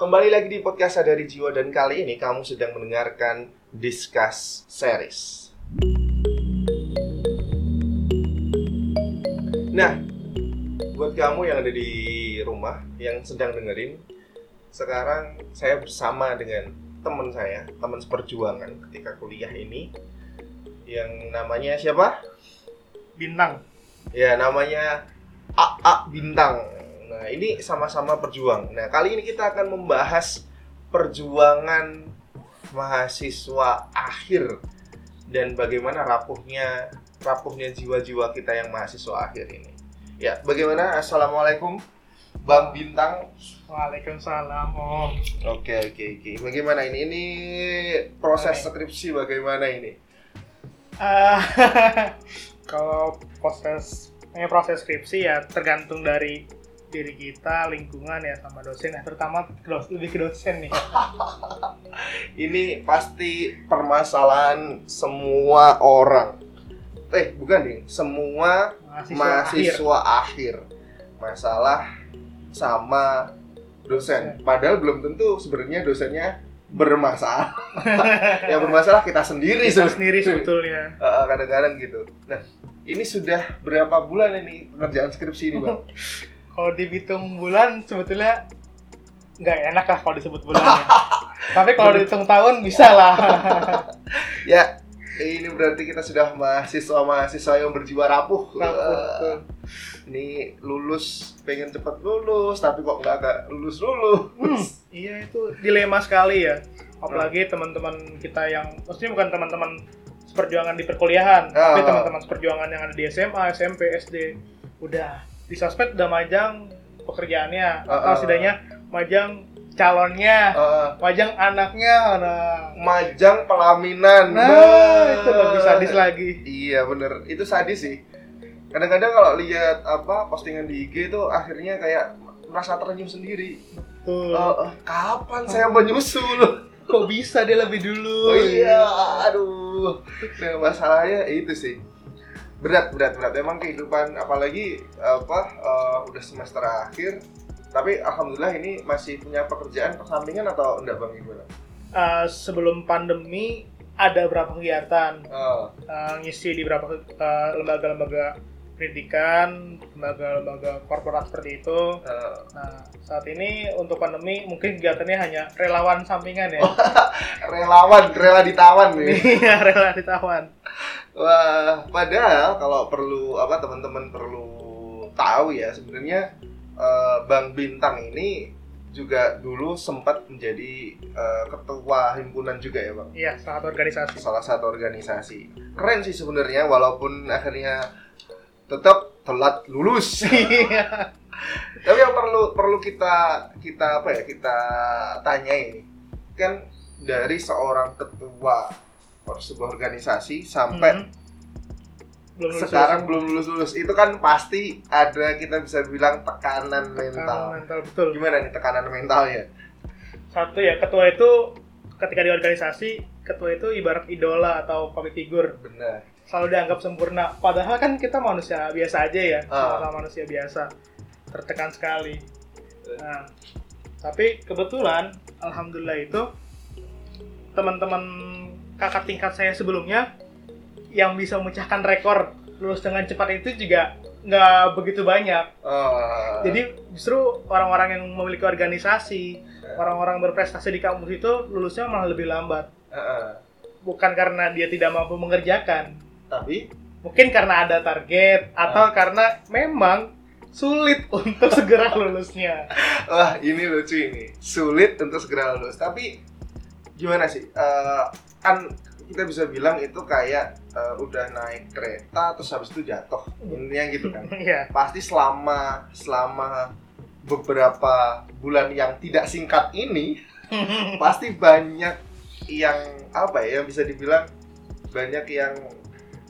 Kembali lagi di podcast Sadari Jiwa dan kali ini kamu sedang mendengarkan Discuss Series. Nah, buat kamu yang ada di rumah yang sedang dengerin, sekarang saya bersama dengan teman saya, teman seperjuangan ketika kuliah ini yang namanya siapa? Bintang. Ya, namanya AA Bintang. Nah, ini sama-sama berjuang. Nah, kali ini kita akan membahas perjuangan mahasiswa akhir dan bagaimana rapuhnya rapuhnya jiwa-jiwa kita yang mahasiswa akhir ini. Ya, bagaimana? Assalamualaikum, Bang Bintang. Waalaikumsalam Om. Oke, oke, oke. Bagaimana ini? Ini proses skripsi bagaimana ini? Ah, kalau proses ini proses skripsi ya tergantung dari diri kita, lingkungan ya sama dosen ya terutama lebih ke dosen nih. Ini pasti permasalahan semua orang. Eh, bukan nih, semua Mahasiswa, akhir. mahasiswa akhir. Masalah sama dosen. Padahal belum tentu sebenarnya dosennya bermasalah. yang bermasalah kita sendiri Kita sendiri sebetulnya. Kadang-kadang gitu. Nah, ini sudah berapa bulan ini pengerjaan skripsi ini, Bang? Kalau dihitung bulan sebetulnya nggak enak lah kalau disebut bulannya. Tapi kalau dihitung tahun bisa lah. ya, ini berarti kita sudah mahasiswa-mahasiswa yang berjiwa rapuh. Eh, ini lulus pengen cepat lulus tapi kok nggak nggak lulus lulus Hmm, iya itu dilema sekali ya. Apalagi teman-teman kita yang, maksudnya bukan teman-teman seperjuangan di perkuliahan, Ah. tapi teman-teman seperjuangan yang ada di SMA, SMP, SD, udah di sosmed udah majang pekerjaannya, Ah, atau ah. setidaknya majang calonnya, Eh, majang anaknya, nah, majang pelaminan. Nah Bah. itu lebih sadis lagi. iya bener. Itu sadis sih. Kadang-kadang kalau lihat apa postingan di IG itu akhirnya kayak merasa tersenyum sendiri. Eh, eh, kapan saya menyusul kok bisa dia lebih dulu? oh iya aduh. Nah, masalahnya itu sih berat berat berat. Emang kehidupan apalagi apa eh, udah semester akhir. Tapi alhamdulillah ini masih punya pekerjaan persampingan atau enggak bang gimana? Eh, sebelum pandemi ada beberapa kegiatan? Oh, uh, ngisi di beberapa uh, lembaga-lembaga pendidikan, lembaga-lembaga korporat seperti itu. eh, Nah, saat ini untuk pandemi mungkin kegiatannya hanya relawan sampingan ya. relawan rela ditawan nih. Iya, rela ditawan. Wah, padahal kalau perlu apa teman-teman perlu tahu ya sebenarnya eh, Bang Bintang ini juga dulu sempat menjadi eh, ketua himpunan juga ya Bang. Iya, salah satu organisasi. Salah satu organisasi. Keren sih sebenarnya walaupun akhirnya tetap telat lulus. Iya. Tapi yang perlu perlu kita kita apa ya kita tanya ini kan dari seorang ketua sebuah organisasi sampai Mhm. belum lulus sekarang belum lulus lulus itu kan pasti ada kita bisa bilang tekanan Tekanan mental mental betul. gimana nih tekanan mentalnya Satu ya, ketua itu ketika di organisasi, ketua itu ibarat idola atau public figure. benar selalu dianggap sempurna. Padahal kan kita manusia biasa aja ya, Ah. sama manusia biasa, tertekan sekali. Nah, tapi kebetulan, alhamdulillah itu teman-teman kakak tingkat saya sebelumnya yang bisa memecahkan rekor lulus dengan cepat itu juga nggak begitu banyak. Oh, Jadi justru orang-orang yang memiliki organisasi, orang-orang berprestasi di kampus itu lulusnya malah lebih lambat. eh, Bukan karena dia tidak mampu mengerjakan, tapi mungkin karena ada target atau karena memang sulit untuk segera lulusnya. wah ini lucu ini. Sulit untuk segera lulus. Tapi gimana sih? Eh, kan kita bisa bilang itu kayak eh, udah naik kereta terus habis itu jatuh. Intinya gitu kan. Iya, pasti selama selama beberapa bulan yang tidak singkat ini pasti banyak yang apa ya yang bisa dibilang banyak yang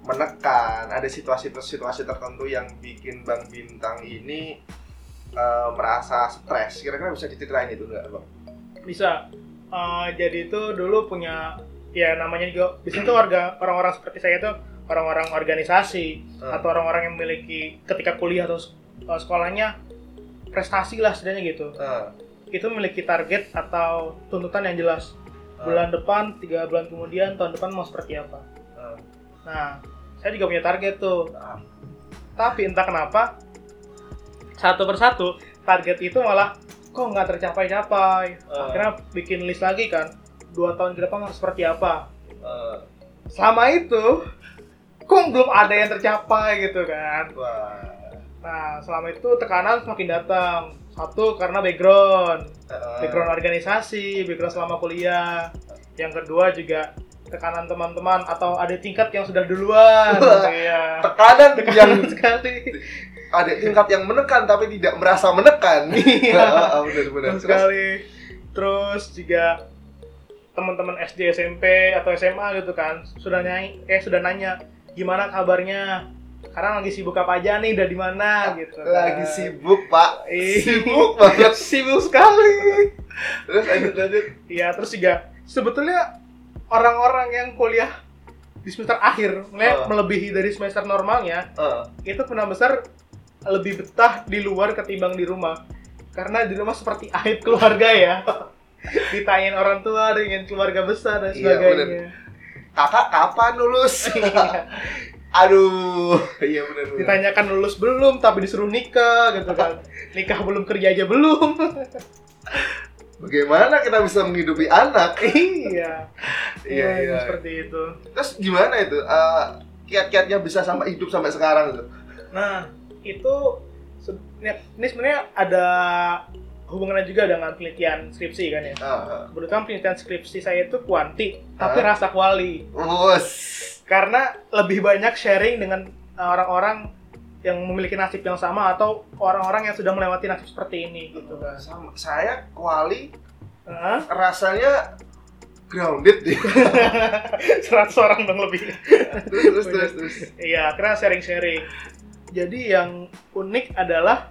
menekan ada situasi-situasi tertentu yang bikin Bang Bintang ini eh, merasa stres kira-kira bisa diceritain itu nggak bang? bisa. Eh, jadi itu dulu punya ya namanya juga di situ warga orang-orang seperti saya itu orang-orang organisasi Hmm. atau orang-orang yang memiliki ketika kuliah atau eh, sekolahnya prestasi lah setidaknya gitu. Eh, itu memiliki target atau tuntutan yang jelas. Bulan depan, tiga bulan kemudian, tahun depan mau seperti apa. Ah. Nah, saya juga punya target tuh. Tapi entah kenapa, satu persatu, target itu malah kok nggak tercapai-capai. Ah. Akhirnya bikin list lagi kan, dua tahun ke depan harus seperti apa. Ah. Selama itu, kok belum ada yang tercapai gitu kan. Wah. Nah, selama itu tekanan semakin datang. Satu, karena background. Ah. Background organisasi, background selama kuliah. Yang kedua juga tekanan teman-teman atau ada tingkat yang sudah duluan. Iya. tekanan yang Tekanan sekali. ada tingkat yang menekan tapi tidak merasa menekan. Iya. Benar-benar. Sekali. Terus juga teman-teman SD, SMP atau SMA gitu kan sudah nyanyi eh sudah nanya gimana kabarnya sekarang lagi sibuk apa aja nih udah di mana gitu kan. Lagi sibuk, Pak. Ih. Sibuk banget. sibuk sekali Terus lanjut lanjut. Iya, terus juga sebetulnya orang-orang yang kuliah di semester akhir, mulai melebihi dari semester normalnya, Ah. itu kena besar lebih betah di luar ketimbang di rumah. Karena di rumah seperti aib keluarga ya. Ditanyain orang tua dengan keluarga besar dan Iya, sebagainya. Kakak kapan lulus? Iya. Aduh, iya benar benar. Ditanyakan lulus belum, tapi disuruh nikah gitu kan. Nikah belum kerja aja belum. Bagaimana kita bisa menghidupi anak? iya. Iya, Ya, iya. Seperti itu. Terus gimana itu? Eh, kiat-kiatnya bisa sampai hidup sampai sekarang gitu. Nah, itu ini sebenarnya ada hubungannya juga dengan penelitian skripsi kan ya. Ah. Kebetulan penelitian skripsi saya itu kuanti, tapi Ah. rasa kuali. Wus. Karena lebih banyak sharing dengan uh, orang-orang yang memiliki nasib yang sama atau orang-orang yang sudah melewati nasib seperti ini gitu kan. Sama saya kuali Hah? rasanya grounded deh. 100 orang dong lebih. terus terus terus terus. Iya, akhirnya sharing-sharing. Jadi yang unik adalah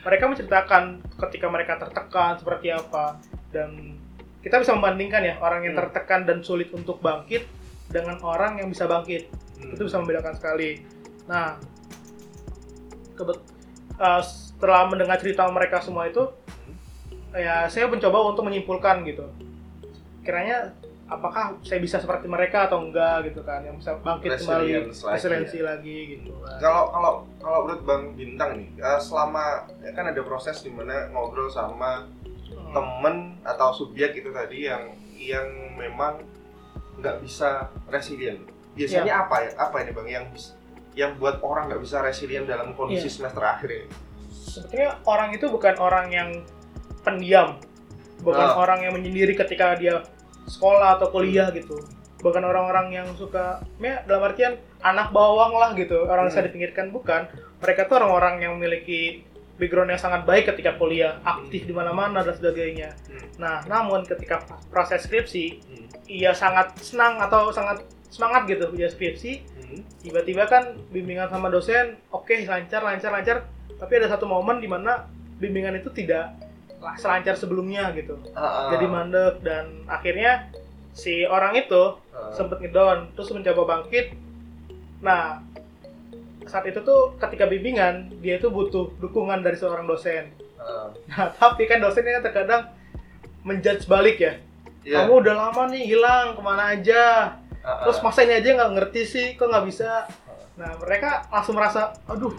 mereka menceritakan ketika mereka tertekan seperti apa dan kita bisa membandingkan ya orang yang Hmm. tertekan dan sulit untuk bangkit dengan orang yang bisa bangkit. Hmm. Itu bisa membedakan sekali. Nah, kebet uh, setelah mendengar cerita mereka semua itu ya saya mencoba untuk menyimpulkan gitu. Kiranya apakah saya bisa seperti mereka atau enggak gitu kan yang bisa bangkit kembali lagi, resiliensi lagi gitu kan. Kalau kalau kalau menurut Bang Bintang nih, eh, selama ya kan ada proses di mana ngobrol sama Hmm. temen atau subjek itu tadi yang yang memang nggak bisa resilient. Biasanya Iya. apa ya? Apa ini Bang yang yang buat orang nggak bisa resilient dalam kondisi Iya. semester akhir ini? sebetulnya orang itu bukan orang yang pendiam bukan Ah. orang yang menyendiri ketika dia sekolah atau kuliah gitu bukan orang-orang yang suka ya dalam artian anak bawang lah gitu orang Hmm. dipinggirkan bukan mereka tuh orang-orang yang memiliki background yang sangat baik ketika kuliah aktif di mana-mana dan sebagainya Hmm. nah namun ketika proses skripsi Hmm. ia sangat senang atau sangat semangat gitu punya skripsi Hmm. tiba-tiba kan bimbingan sama dosen oke lancar lancar lancar tapi ada satu momen di mana bimbingan itu tidak selancar sebelumnya gitu Ah, ah. jadi mandek dan akhirnya si orang itu Ah. sempet ngedown terus mencoba bangkit nah saat itu tuh ketika bimbingan dia itu butuh dukungan dari seorang dosen Ah. nah tapi kan dosennya terkadang menjudge balik ya Iya. kamu udah lama nih hilang ke mana aja Ah. terus masa ini aja nggak ngerti sih kok nggak bisa nah mereka langsung merasa aduh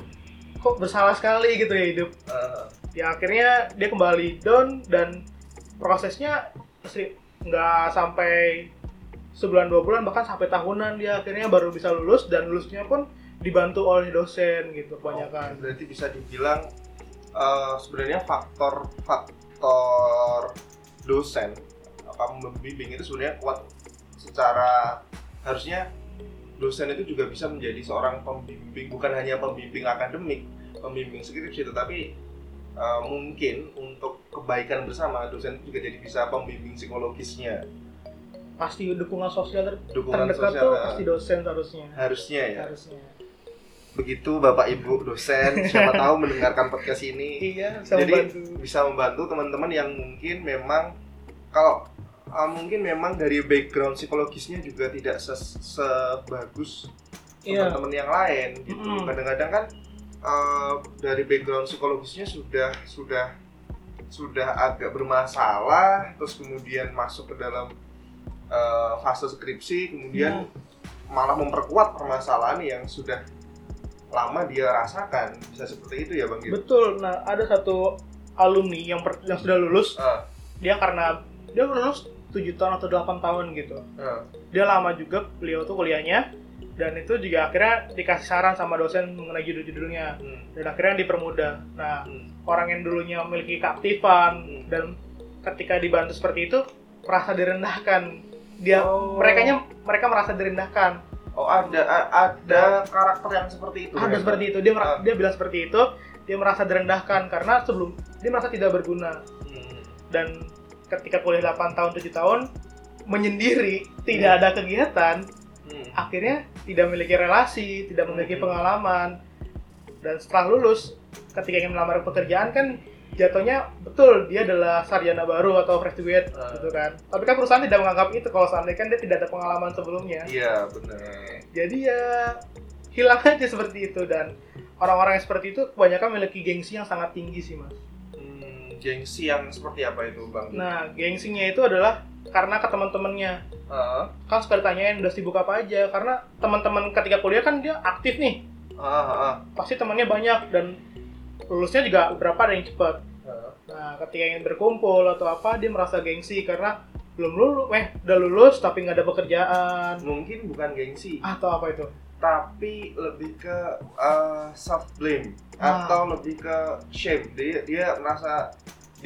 kok bersalah sekali gitu ya hidup Ah. ya akhirnya dia kembali down dan prosesnya seri- nggak sampai sebulan dua bulan bahkan sampai tahunan dia akhirnya baru bisa lulus dan lulusnya pun dibantu oleh dosen gitu kebanyakan Berarti bisa dibilang eh, sebenarnya faktor faktor dosen apa membimbing itu sebenarnya kuat secara harusnya dosen itu juga bisa menjadi seorang pembimbing bukan hanya pembimbing akademik, pembimbing skripsi tetapi eh, mungkin untuk kebaikan bersama dosen itu juga jadi bisa pembimbing psikologisnya. Pasti dukungan sosial ter- dukungan terdekat sosial tuh eh, pasti dosen harusnya. harusnya ya. Harusnya. Begitu bapak ibu dosen siapa tahu mendengarkan podcast ini. Iya bisa Jadi, membantu. bisa membantu teman-teman yang mungkin memang kalau uh, mungkin memang dari background psikologisnya juga tidak ses- sebagus Iya. teman-teman yang lain gitu. Mm-mm. Kadang-kadang kan uh, dari background psikologisnya sudah sudah sudah agak bermasalah terus kemudian masuk ke dalam eh, fase skripsi kemudian malah memperkuat permasalahan yang sudah lama dia rasakan bisa seperti itu ya bang Gil? Betul. Nah, ada satu alumni yang per- yang sudah lulus, Ah, dia karena dia lulus 7 tahun atau 8 tahun gitu. ah, Dia lama juga beliau tuh kuliahnya dan itu juga akhirnya dikasih saran sama dosen mengenai judul-judulnya hmm, dan akhirnya dipermudah. Nah, hmm, orang yang dulunya memiliki keaktifan Hmm. dan ketika dibantu seperti itu merasa direndahkan. Dia Oh. merekanya mereka merasa direndahkan. oh ada ada karakter yang seperti itu Ada ya? seperti itu. Dia Ah. dia bilang seperti itu. Dia merasa direndahkan karena sebelum dia merasa tidak berguna Hmm, dan ketika kuliah 8 tahun 7 tahun menyendiri tidak ada kegiatan hmm. akhirnya tidak memiliki relasi tidak memiliki Hmm. pengalaman. Dan setelah lulus ketika ingin melamar pekerjaan kan jatuhnya betul dia adalah sarjana baru atau fresh graduate Ah. gitu kan. Tapi kan perusahaan tidak menganggap itu kalau seandainya kan dia tidak ada pengalaman sebelumnya. Iya benar jadi ya hilang aja seperti itu. Dan orang-orang yang seperti itu kebanyakan memiliki gengsi yang sangat tinggi sih mas. hmm, gengsi yang seperti apa itu bang? Nah gengsinya itu adalah karena ke teman-temannya. Ah, kan suka ditanyain udah sibuk apa aja? Karena teman-teman ketika kuliah kan dia aktif nih. Ah, ah. pasti temannya banyak dan lulusnya juga beberapa ada yang cepat Ah. nah ketika ingin berkumpul atau apa dia merasa gengsi karena belum lulus eh udah lulus tapi nggak ada pekerjaan. Mungkin bukan gengsi. Atau apa itu? Tapi lebih ke self blame Ah. atau lebih ke shame. Dia dia merasa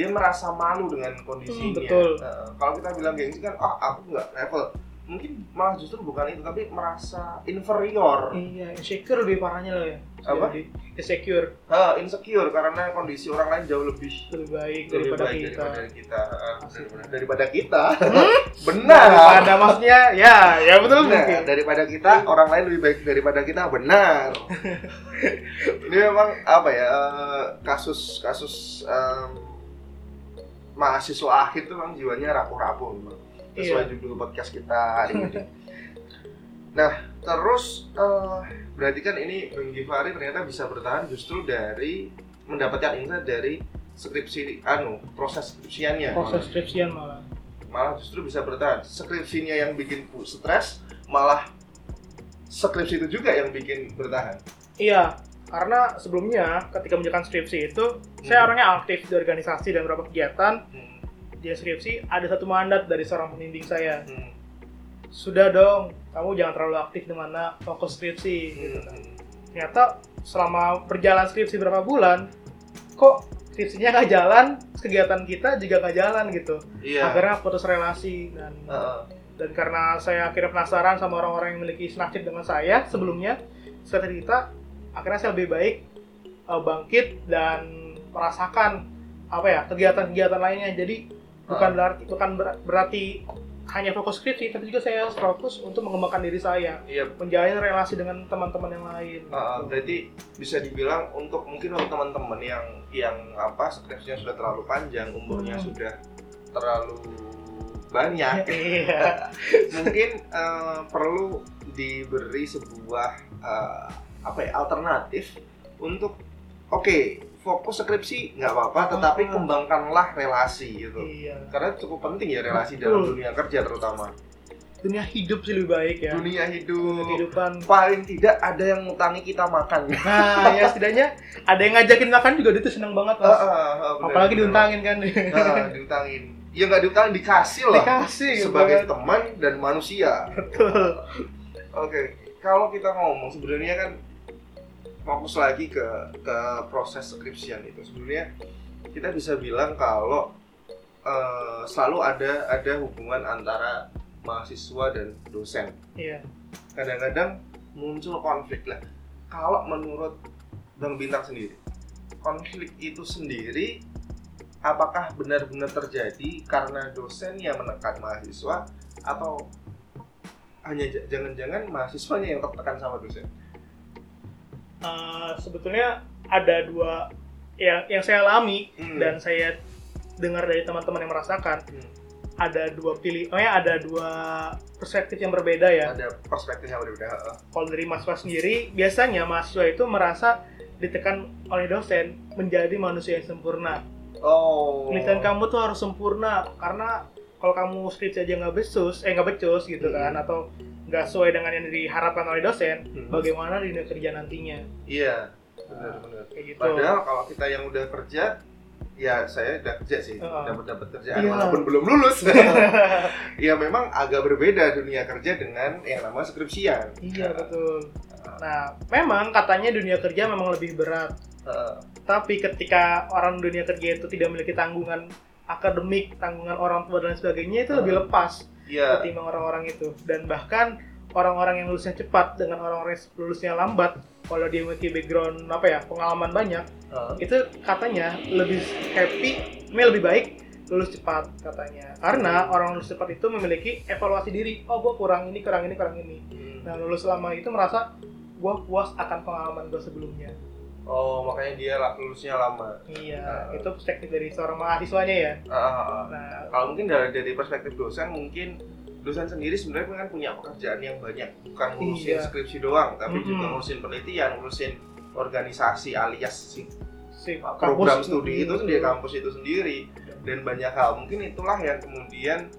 dia merasa malu dengan kondisinya. Hmm, betul. Nah, kalau kita bilang gengsi kan ah aku nggak level. Mungkin malah justru bukan itu tapi merasa inferior. Iya insecure lebih parahnya loh ya. Apa? Jadi, insecure. Ah, insecure karena kondisi orang lain jauh lebih lebih baik lebih daripada baik kita. daripada kita. Asik. daripada, kita? Hmm? benar. Daripada maksudnya ya ya betul Benar. mungkin daripada kita orang lain lebih baik daripada kita benar. Ini memang apa ya eh, kasus kasus em, mahasiswa akhir tuh memang jiwanya rapuh-rapuh memang. sesuai Iya. judul podcast kita hari ini. Nah terus eh, berarti kan ini Bang Givari ternyata bisa bertahan justru dari mendapatkan insight dari skripsi anu proses skripsiannya. Proses skripsian malah. Malah justru bisa bertahan. Skripsinya yang bikin stres malah skripsi itu juga yang bikin bertahan. Iya, karena sebelumnya ketika menjalankan skripsi itu saya Hmm. orangnya aktif di organisasi dan beberapa kegiatan. hmm. Di skripsi ada satu mandat dari seorang pembimbing saya. Hmm. Sudah dong, kamu jangan terlalu aktif di mana fokus skripsi. Gitu. Hmm. Ternyata selama berjalan skripsi berapa bulan, kok skripsinya nggak jalan, kegiatan kita juga nggak jalan gitu. iya Akhirnya putus relasi dan Heeh. dan karena saya akhirnya penasaran sama orang-orang yang memiliki senasib dengan saya sebelumnya seperti kita akhirnya saya lebih baik uh, bangkit dan merasakan apa ya kegiatan-kegiatan lainnya jadi bukan Ah. berarti bukan ber- berarti hanya fokus skripsi tapi juga saya harus fokus untuk mengembangkan diri saya iya menjalin relasi dengan teman-teman yang lain Heeh, gitu. berarti bisa dibilang untuk mungkin untuk teman-teman yang yang apa skripsinya sudah terlalu panjang umurnya Hmm. sudah terlalu banyak iya mungkin eh, perlu diberi sebuah eh, apa ya alternatif untuk oke fokus skripsi nggak apa-apa tetapi Ah. kembangkanlah relasi gitu. Iya. Karena cukup penting ya relasi Betul. dalam dunia kerja terutama. Dunia hidup sih lebih baik ya. Dunia hidup. Kehidupan. Paling tidak ada yang ngutangi kita makan. Nah ya setidaknya ada yang ngajakin makan juga dia tuh seneng banget mas. Ah, ah, benar, apalagi diuntangin kan. Ah, diutangin. Ya nggak diutangin dikasih lah dikasih sebagai kan. teman dan manusia. Betul. Oke, kalau kita ngomong sebenarnya kan fokus lagi ke ke proses skripsian itu sebenarnya kita bisa bilang kalau eh, selalu ada ada hubungan antara mahasiswa dan dosen. iya Kadang-kadang muncul konflik lah. Kalau menurut Bang Bintang sendiri, konflik itu sendiri apakah benar-benar terjadi karena dosen yang menekan mahasiswa atau hanya jangan-jangan mahasiswanya yang tertekan sama dosen? Eh, sebetulnya ada dua yang yang saya alami Hmm. dan saya dengar dari teman-teman yang merasakan Hmm. ada dua pilih oh ya ada dua perspektif yang berbeda ya ada perspektif yang berbeda. Kalau dari mahasiswa sendiri biasanya mahasiswa itu merasa ditekan oleh dosen menjadi manusia yang sempurna Oh. penelitian kamu tuh harus sempurna karena kalau kamu skripsi aja nggak becus eh nggak becus gitu Hmm. kan atau nggak sesuai dengan yang diharapkan oleh dosen Hmm. bagaimana di dunia kerja nantinya Iya. Benar-benar. kayak gitu Padahal kalau kita yang udah kerja, ya saya udah kerja sih, Heeh. dapat dapat kerjaan Iya. walaupun belum lulus. ya memang agak berbeda dunia kerja dengan yang namanya skripsian. iya betul nah memang katanya dunia kerja memang lebih berat Heeh. tapi ketika orang dunia kerja itu tidak memiliki tanggungan akademik tanggungan orang tua dan sebagainya itu lebih lepas Iya. ketimbang orang-orang itu dan bahkan orang-orang yang lulusnya cepat dengan orang-orang yang lulusnya lambat kalau dia memiliki background apa ya pengalaman banyak Heeh. itu katanya lebih happy lebih baik lulus cepat katanya karena orang lulus cepat itu memiliki evaluasi diri oh gue kurang ini kurang ini kurang ini Hmm. nah lulus lama itu merasa gue puas akan pengalaman gue sebelumnya Oh, makanya dia lulusnya lama. iya Ah. itu perspektif dari seorang mahasiswanya ya Ah, nah kalau mungkin dari, dari perspektif dosen mungkin dosen sendiri sebenarnya kan punya pekerjaan yang banyak bukan ngurusin Iya. skripsi doang tapi juga Mm-mm. ngurusin penelitian ngurusin organisasi alias si si program kampus studi itu sendiri kampus itu sendiri dan banyak hal mungkin itulah yang kemudian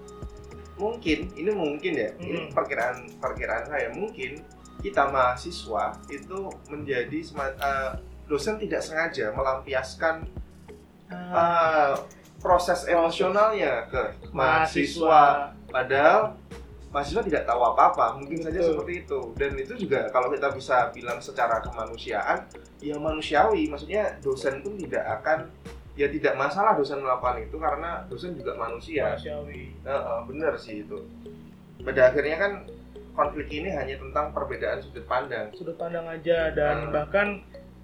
mungkin ini mungkin ya ini Mm-mm. perkiraan perkiraan saya mungkin kita mahasiswa itu menjadi eh, dosen tidak sengaja melampiaskan Ah, eh, proses emosionalnya ke mahasiswa. padahal mahasiswa tidak tahu apa-apa mungkin saja Betul. seperti itu. Dan itu juga kalau kita bisa bilang secara kemanusiaan ya manusiawi. Maksudnya dosen pun tidak akan ya tidak masalah dosen melakukan itu karena dosen juga manusia. Manusiawi. Heeh, benar sih itu. Pada akhirnya kan konflik ini hanya tentang perbedaan sudut pandang. Sudut pandang aja dan Hmm. bahkan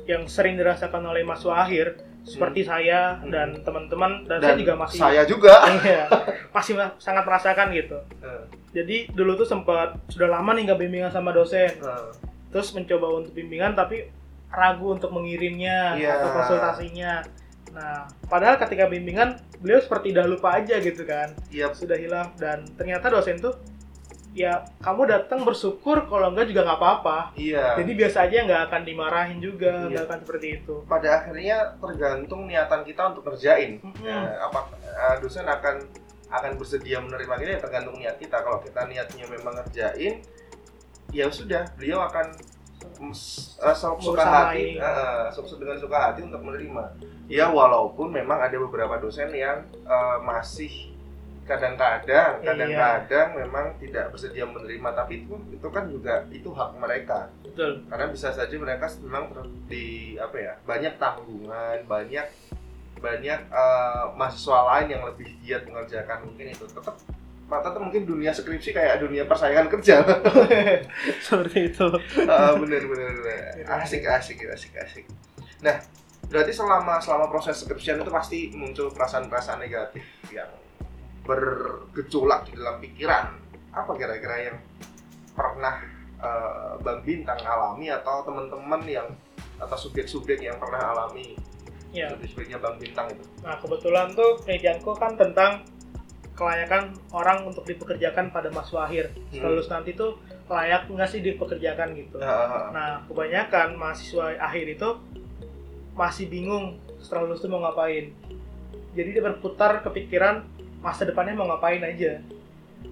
yang sering dirasakan oleh mahasiswa akhir seperti saya Hmm. dan teman-teman dan, dan saya juga masih saya juga Iya, masih ma- sangat merasakan gitu. Eh, Jadi dulu tuh sempat sudah lama nih nggak bimbingan sama dosen, eh, terus mencoba untuk bimbingan tapi ragu untuk mengirimnya Iya. atau konsultasinya. Nah, padahal ketika bimbingan beliau seperti dah lupa aja gitu kan, iya sudah hilang dan ternyata dosen tuh ya kamu datang bersyukur kalau enggak juga nggak apa-apa. iya Jadi biasa aja nggak akan dimarahin juga, Iya. nggak akan seperti itu. pada akhirnya tergantung niatan kita untuk kerjain Mm-mm. Ya, apa eh, dosen akan akan bersedia menerima kita ya tergantung niat kita kalau kita niatnya memang ngerjain ya sudah beliau akan mm, eh, suka Bersamai. hati eh, su- dengan suka hati untuk menerima ya walaupun memang ada beberapa dosen yang eh, masih kadang-kadang Iya. kadang-kadang memang tidak bersedia menerima tapi itu itu kan juga itu hak mereka Betul. karena bisa saja mereka memang di apa ya banyak tanggungan banyak banyak eh, mahasiswa lain yang lebih giat mengerjakan mungkin itu tetap mata tuh mungkin dunia skripsi kayak dunia persaingan kerja seperti itu. Ah, bener bener bener asik asik asik asik nah berarti selama selama proses skripsian itu pasti muncul perasaan-perasaan negatif yang bergejolak di dalam pikiran apa kira-kira yang pernah eh, Bang Bintang alami atau teman-teman yang atau subjek-subjek yang pernah alami Ya. subjek-subjeknya Bang Bintang itu Nah, kebetulan tuh penelitianku kan tentang kelayakan orang untuk dipekerjakan pada mahasiswa akhir. Hmm. lulus nanti tuh layak nggak sih dipekerjakan gitu. Ah, Nah, kebanyakan mahasiswa akhir itu masih bingung setelah lulus tuh mau ngapain. Jadi dia berputar kepikiran masa depannya mau ngapain aja.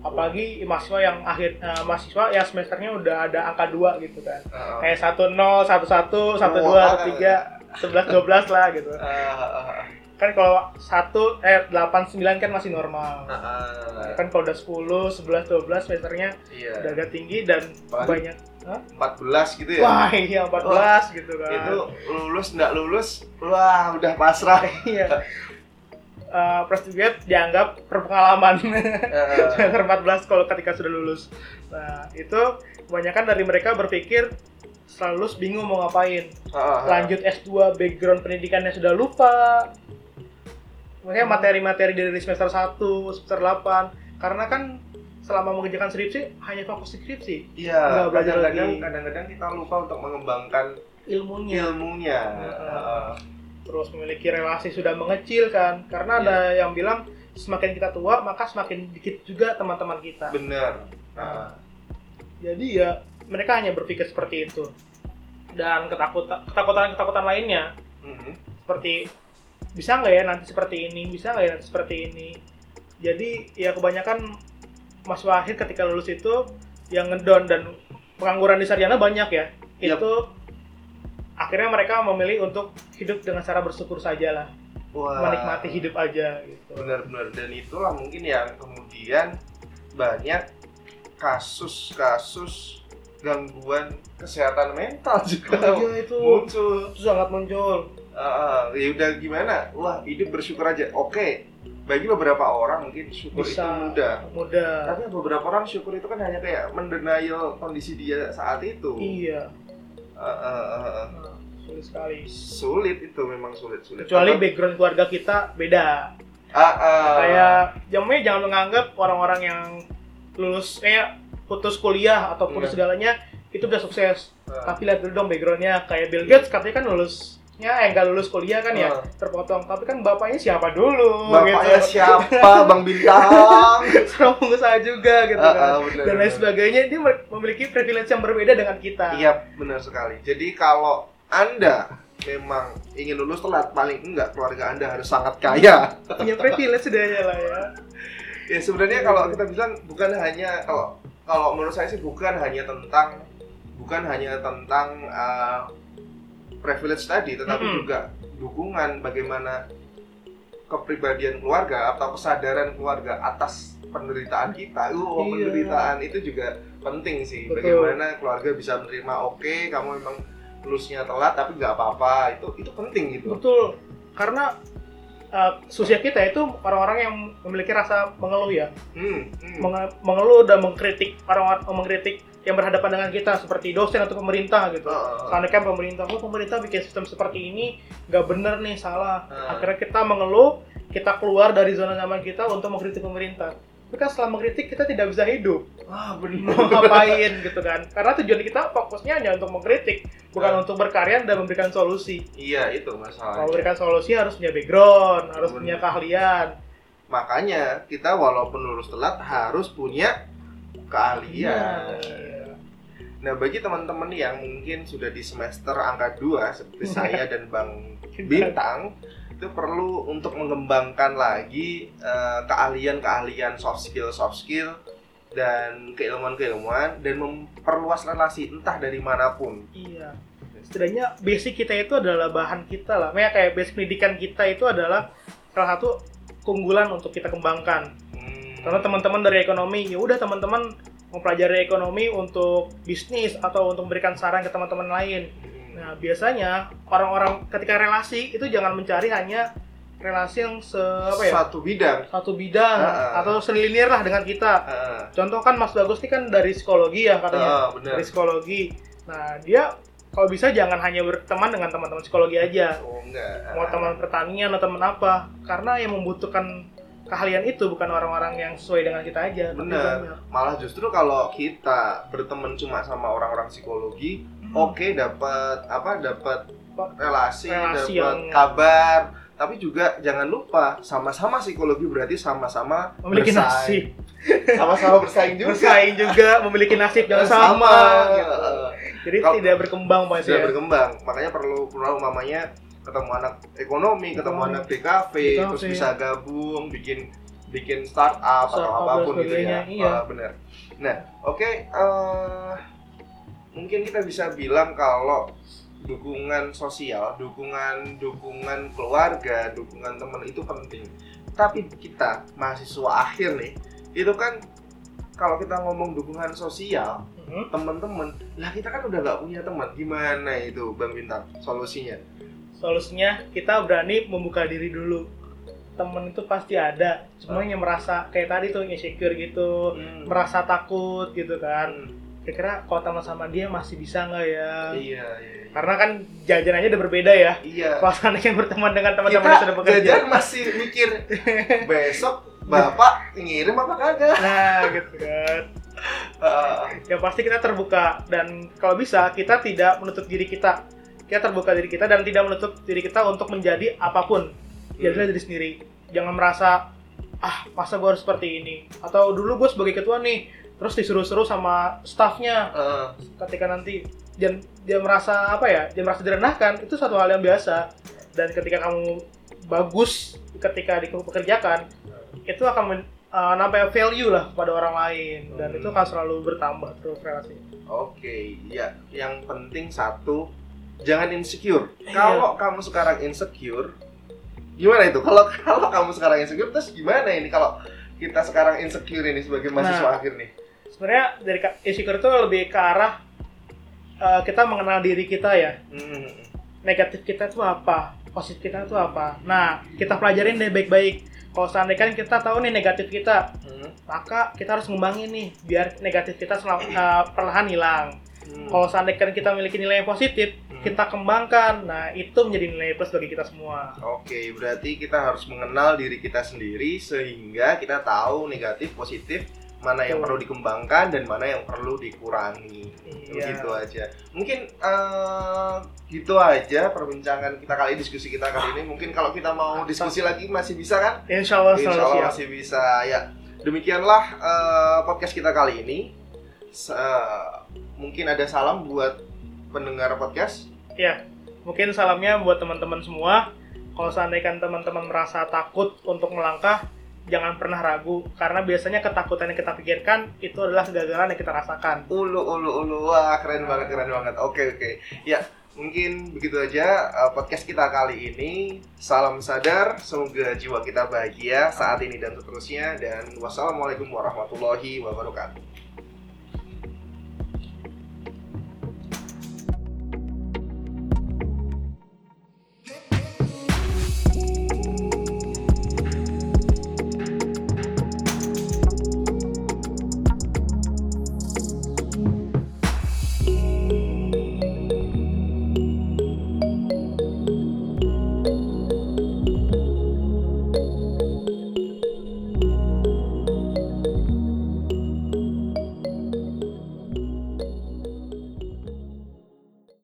Apalagi mahasiswa yang akhir eh, mahasiswa yang semesternya udah ada angka 2 gitu kan. ah. Kayak 10, 11, 12, Wah. 13, 11, 12 lah gitu. Ah, ah, ah, kan kalau satu eh 8 9 kan masih normal. ah. Kan kalau udah 10, 11, 12 semesternya iya udah agak tinggi dan banyak Hah? 14 gitu ya Wah, iya 14 gitu kan. itu lulus nggak lulus wah udah pasrah iya. Prestigiate dianggap berpengalaman semester 14 kalau ketika sudah lulus. Nah, itu kebanyakan dari mereka berpikir setelah lulus bingung mau ngapain. ah. Lanjut S2 background pendidikannya sudah lupa. Maksudnya materi-materi dari semester 1, semester 8 karena kan selama mengerjakan skripsi hanya fokus di skripsi Iya, belajar kadang-kadang lagi. kadang-kadang kita lupa untuk mengembangkan ilmunya ilmunya. Heeh. Heeh. Terus memiliki relasi sudah mengecil kan karena ada yang bilang semakin kita tua maka semakin dikit juga teman-teman kita Bener. Heeh. jadi ya mereka hanya berpikir seperti itu dan ketakutan ketakutan ketakutan lainnya Mhm. seperti bisa nggak ya nanti seperti ini bisa nggak ya nanti seperti ini jadi ya kebanyakan Mas Wahid ketika lulus itu yang ngedon dan pengangguran di sarjana banyak ya Yap. itu akhirnya mereka memilih untuk hidup dengan cara bersyukur saja lah Wah. menikmati hidup aja gitu. Benar-benar. Dan itulah mungkin yang kemudian banyak kasus-kasus gangguan kesehatan mental juga Oh, iya, itu muncul. itu sangat muncul. Ah, ya udah gimana? Wah hidup bersyukur aja. Oke bagi beberapa orang mungkin syukur itu bisa mudah. mudah. Tapi beberapa orang syukur itu kan hanya kayak mendenial kondisi dia saat itu. Iya Ah, ah, ah, ah. Nah, sulit sekali sulit itu memang sulit sulit kecuali Apa- background keluarga kita beda ah, ah. kayak jamnya jangan menganggap orang-orang yang lulus kayak putus kuliah atau putus Iya. segalanya itu udah sukses Ah. tapi lihat dulu dong backgroundnya kayak Bill Gates katanya kan lulusnya eh nggak lulus kuliah kan ya Ah. terpotong tapi kan bapaknya siapa dulu bapaknya gitu. siapa bang bintang seorang pengusaha juga gitu Ah, kan ah, benar, dan lain sebagainya dia memiliki privilege yang berbeda dengan kita Iya, benar sekali. Jadi kalau Anda memang ingin lulus telat, paling enggak keluarga Anda harus sangat kaya. punya privilege setidaknya lah ya Ya sebenarnya kalau kita bilang bukan hanya kalau kalau menurut saya sih bukan hanya tentang bukan hanya tentang uh, privilege tadi, tetapi Mm-mm. juga dukungan bagaimana kepribadian keluarga atau kesadaran keluarga atas penderitaan kita. Uh, Iya. penderitaan itu juga penting sih. Betul. Bagaimana keluarga bisa menerima oke, kamu memang lulusnya telat tapi nggak apa-apa. Itu itu penting gitu. betul karena uh, sosial kita itu orang-orang yang memiliki rasa mengeluh ya Hmm, hmm. Menge- mengeluh dan mengkritik orang-orang mengkritik yang berhadapan dengan kita seperti dosen atau pemerintah gitu. Uh, Karena kan pemerintah, oh pemerintah bikin sistem seperti ini nggak bener nih salah. Uh. Akhirnya kita mengeluh, kita keluar dari zona nyaman kita untuk mengkritik pemerintah. Tapi kan setelah mengkritik kita tidak bisa hidup. ah benar. ngapain gitu kan? Karena tujuan kita fokusnya hanya untuk mengkritik, bukan Uh. untuk berkarya dan memberikan solusi. Iya itu Kalau masalahnya. memberikan solusi harus punya background, harus Bener. punya keahlian. Makanya kita walaupun lulus telat harus punya keahlian. Iya. Nah, bagi teman-teman yang mungkin sudah di semester angka 2 seperti saya dan Bang Bintang itu perlu untuk mengembangkan lagi eh, keahlian-keahlian soft skill soft skill dan keilmuan-keilmuan dan memperluas relasi entah dari mana pun. Iya. Setidaknya basic kita itu adalah bahan kita lah. Makanya kayak basic pendidikan kita itu adalah salah satu keunggulan untuk kita kembangkan. Hmm. Karena teman-teman dari ekonomi, ya udah teman-teman mempelajari ekonomi untuk bisnis atau untuk memberikan saran ke teman-teman lain. Nah, biasanya orang-orang ketika relasi itu jangan mencari hanya relasi yang se apa ya? Satu bidang. Satu bidang ah. atau selinir lah dengan kita. Ah, Contoh kan Mas Bagus ini kan dari psikologi ya katanya. ah, benar. dari psikologi. Nah, dia kalau bisa jangan hanya berteman dengan teman-teman psikologi aja. Oh, enggak. Mau teman pertanian atau teman apa. Karena yang membutuhkan keahlian itu bukan orang-orang yang sesuai dengan kita aja. banyak. Malah justru kalau kita berteman cuma sama orang-orang psikologi, Hmm. oke dapat apa dapat relasi, Relasi dapat yang- kabar tapi juga jangan lupa sama-sama psikologi berarti sama-sama Memiliki bersaing. nasib. sama-sama bersaing juga Bersaing juga, memiliki nasib yang sama. gitu. Jadi Kalau- tidak berkembang Mas sudah ya. berkembang makanya perlu perlu mamanya ketemu anak ekonomi ketemu anak DKV. terus bisa gabung bikin bikin startup atau Startup apa pun gitu ya iya. Ah, benar nah oke eh, mungkin kita bisa bilang kalau dukungan sosial dukungan dukungan keluarga dukungan teman itu penting tapi kita mahasiswa akhir nih itu kan kalau kita ngomong dukungan sosial Mhm. teman-teman lah kita kan udah nggak punya teman gimana itu bang bintang solusinya Solusinya kita berani membuka diri dulu. Temen itu pasti ada, cuma yang merasa kayak tadi tuh insecure gitu, merasa takut gitu kan. Hmm, Kira-kira kalau teman sama dia masih bisa nggak ya? iya iya iya. Karena kan jajanannya udah berbeda ya. iya Kalau seandainya berteman dengan teman-teman yang sudah kita bekerja. jajan masih mikir besok bapak ngirim apa kagak Nah, gitu kan. Ah, Yang pasti kita terbuka dan kalau bisa kita tidak menutup diri kita. Kita terbuka diri kita dan tidak menutup diri kita untuk menjadi apa pun. Jadilah diri sendiri. Jangan merasa ah masa gue harus seperti ini atau dulu gue sebagai ketua nih terus disuruh-suruh sama staffnya ah, ketika nanti dan dia merasa apa ya dia merasa direndahkan itu satu hal yang biasa dan ketika kamu bagus ketika dipekerjakan itu akan men- uh, nambah value lah pada orang lain dan Hmm. itu akan selalu bertambah terus relasi. Oke, ya. Yang penting satu, jangan insecure. Iya. Kalau kamu sekarang insecure, gimana itu? Kalau kalau kamu sekarang insecure, terus gimana ini kalau kita sekarang insecure ini sebagai mahasiswa Nah. akhir nih? Sebenarnya dari insecure itu lebih ke arah uh, kita mengenal diri kita ya. Hmm. Negatif kita itu apa? Positif kita itu apa? Nah, kita pelajarin deh baik-baik. Kalau seandainya kan kita tahu nih negatif kita, Hmm. maka kita harus ngembangin nih biar negatif kita sel- uh, perlahan hilang. Hmm. Kalau seandainya kan kita memiliki nilai yang positif. Kita kembangkan. Nah, itu menjadi nilai plus bagi kita semua. Oke, berarti kita harus mengenal diri kita sendiri sehingga kita tahu negatif, positif, mana yang Betul. perlu dikembangkan dan mana yang perlu dikurangi. Iya. Gitu aja. Mungkin eh, gitu aja perbincangan kita kali ini, diskusi kita kali ini. Mungkin kalau kita mau diskusi lagi masih bisa kan? Insya Allah Insya Allah siap. masih bisa. Ya, demikianlah eh, podcast kita kali ini. Eh, mungkin ada salam buat pendengar podcast. Ya, mungkin salamnya buat teman-teman semua. Kalau seandainya teman-teman merasa takut untuk melangkah, jangan pernah ragu. Karena biasanya ketakutan yang kita pikirkan itu adalah kegagalan yang kita rasakan. Ulu ulu ulu wah keren banget keren banget. Oke oke. Ya mungkin begitu aja uh, podcast kita kali ini. Salam sadar, semoga jiwa kita bahagia saat ini dan seterusnya. Dan wassalamualaikum warahmatullahi wabarakatuh.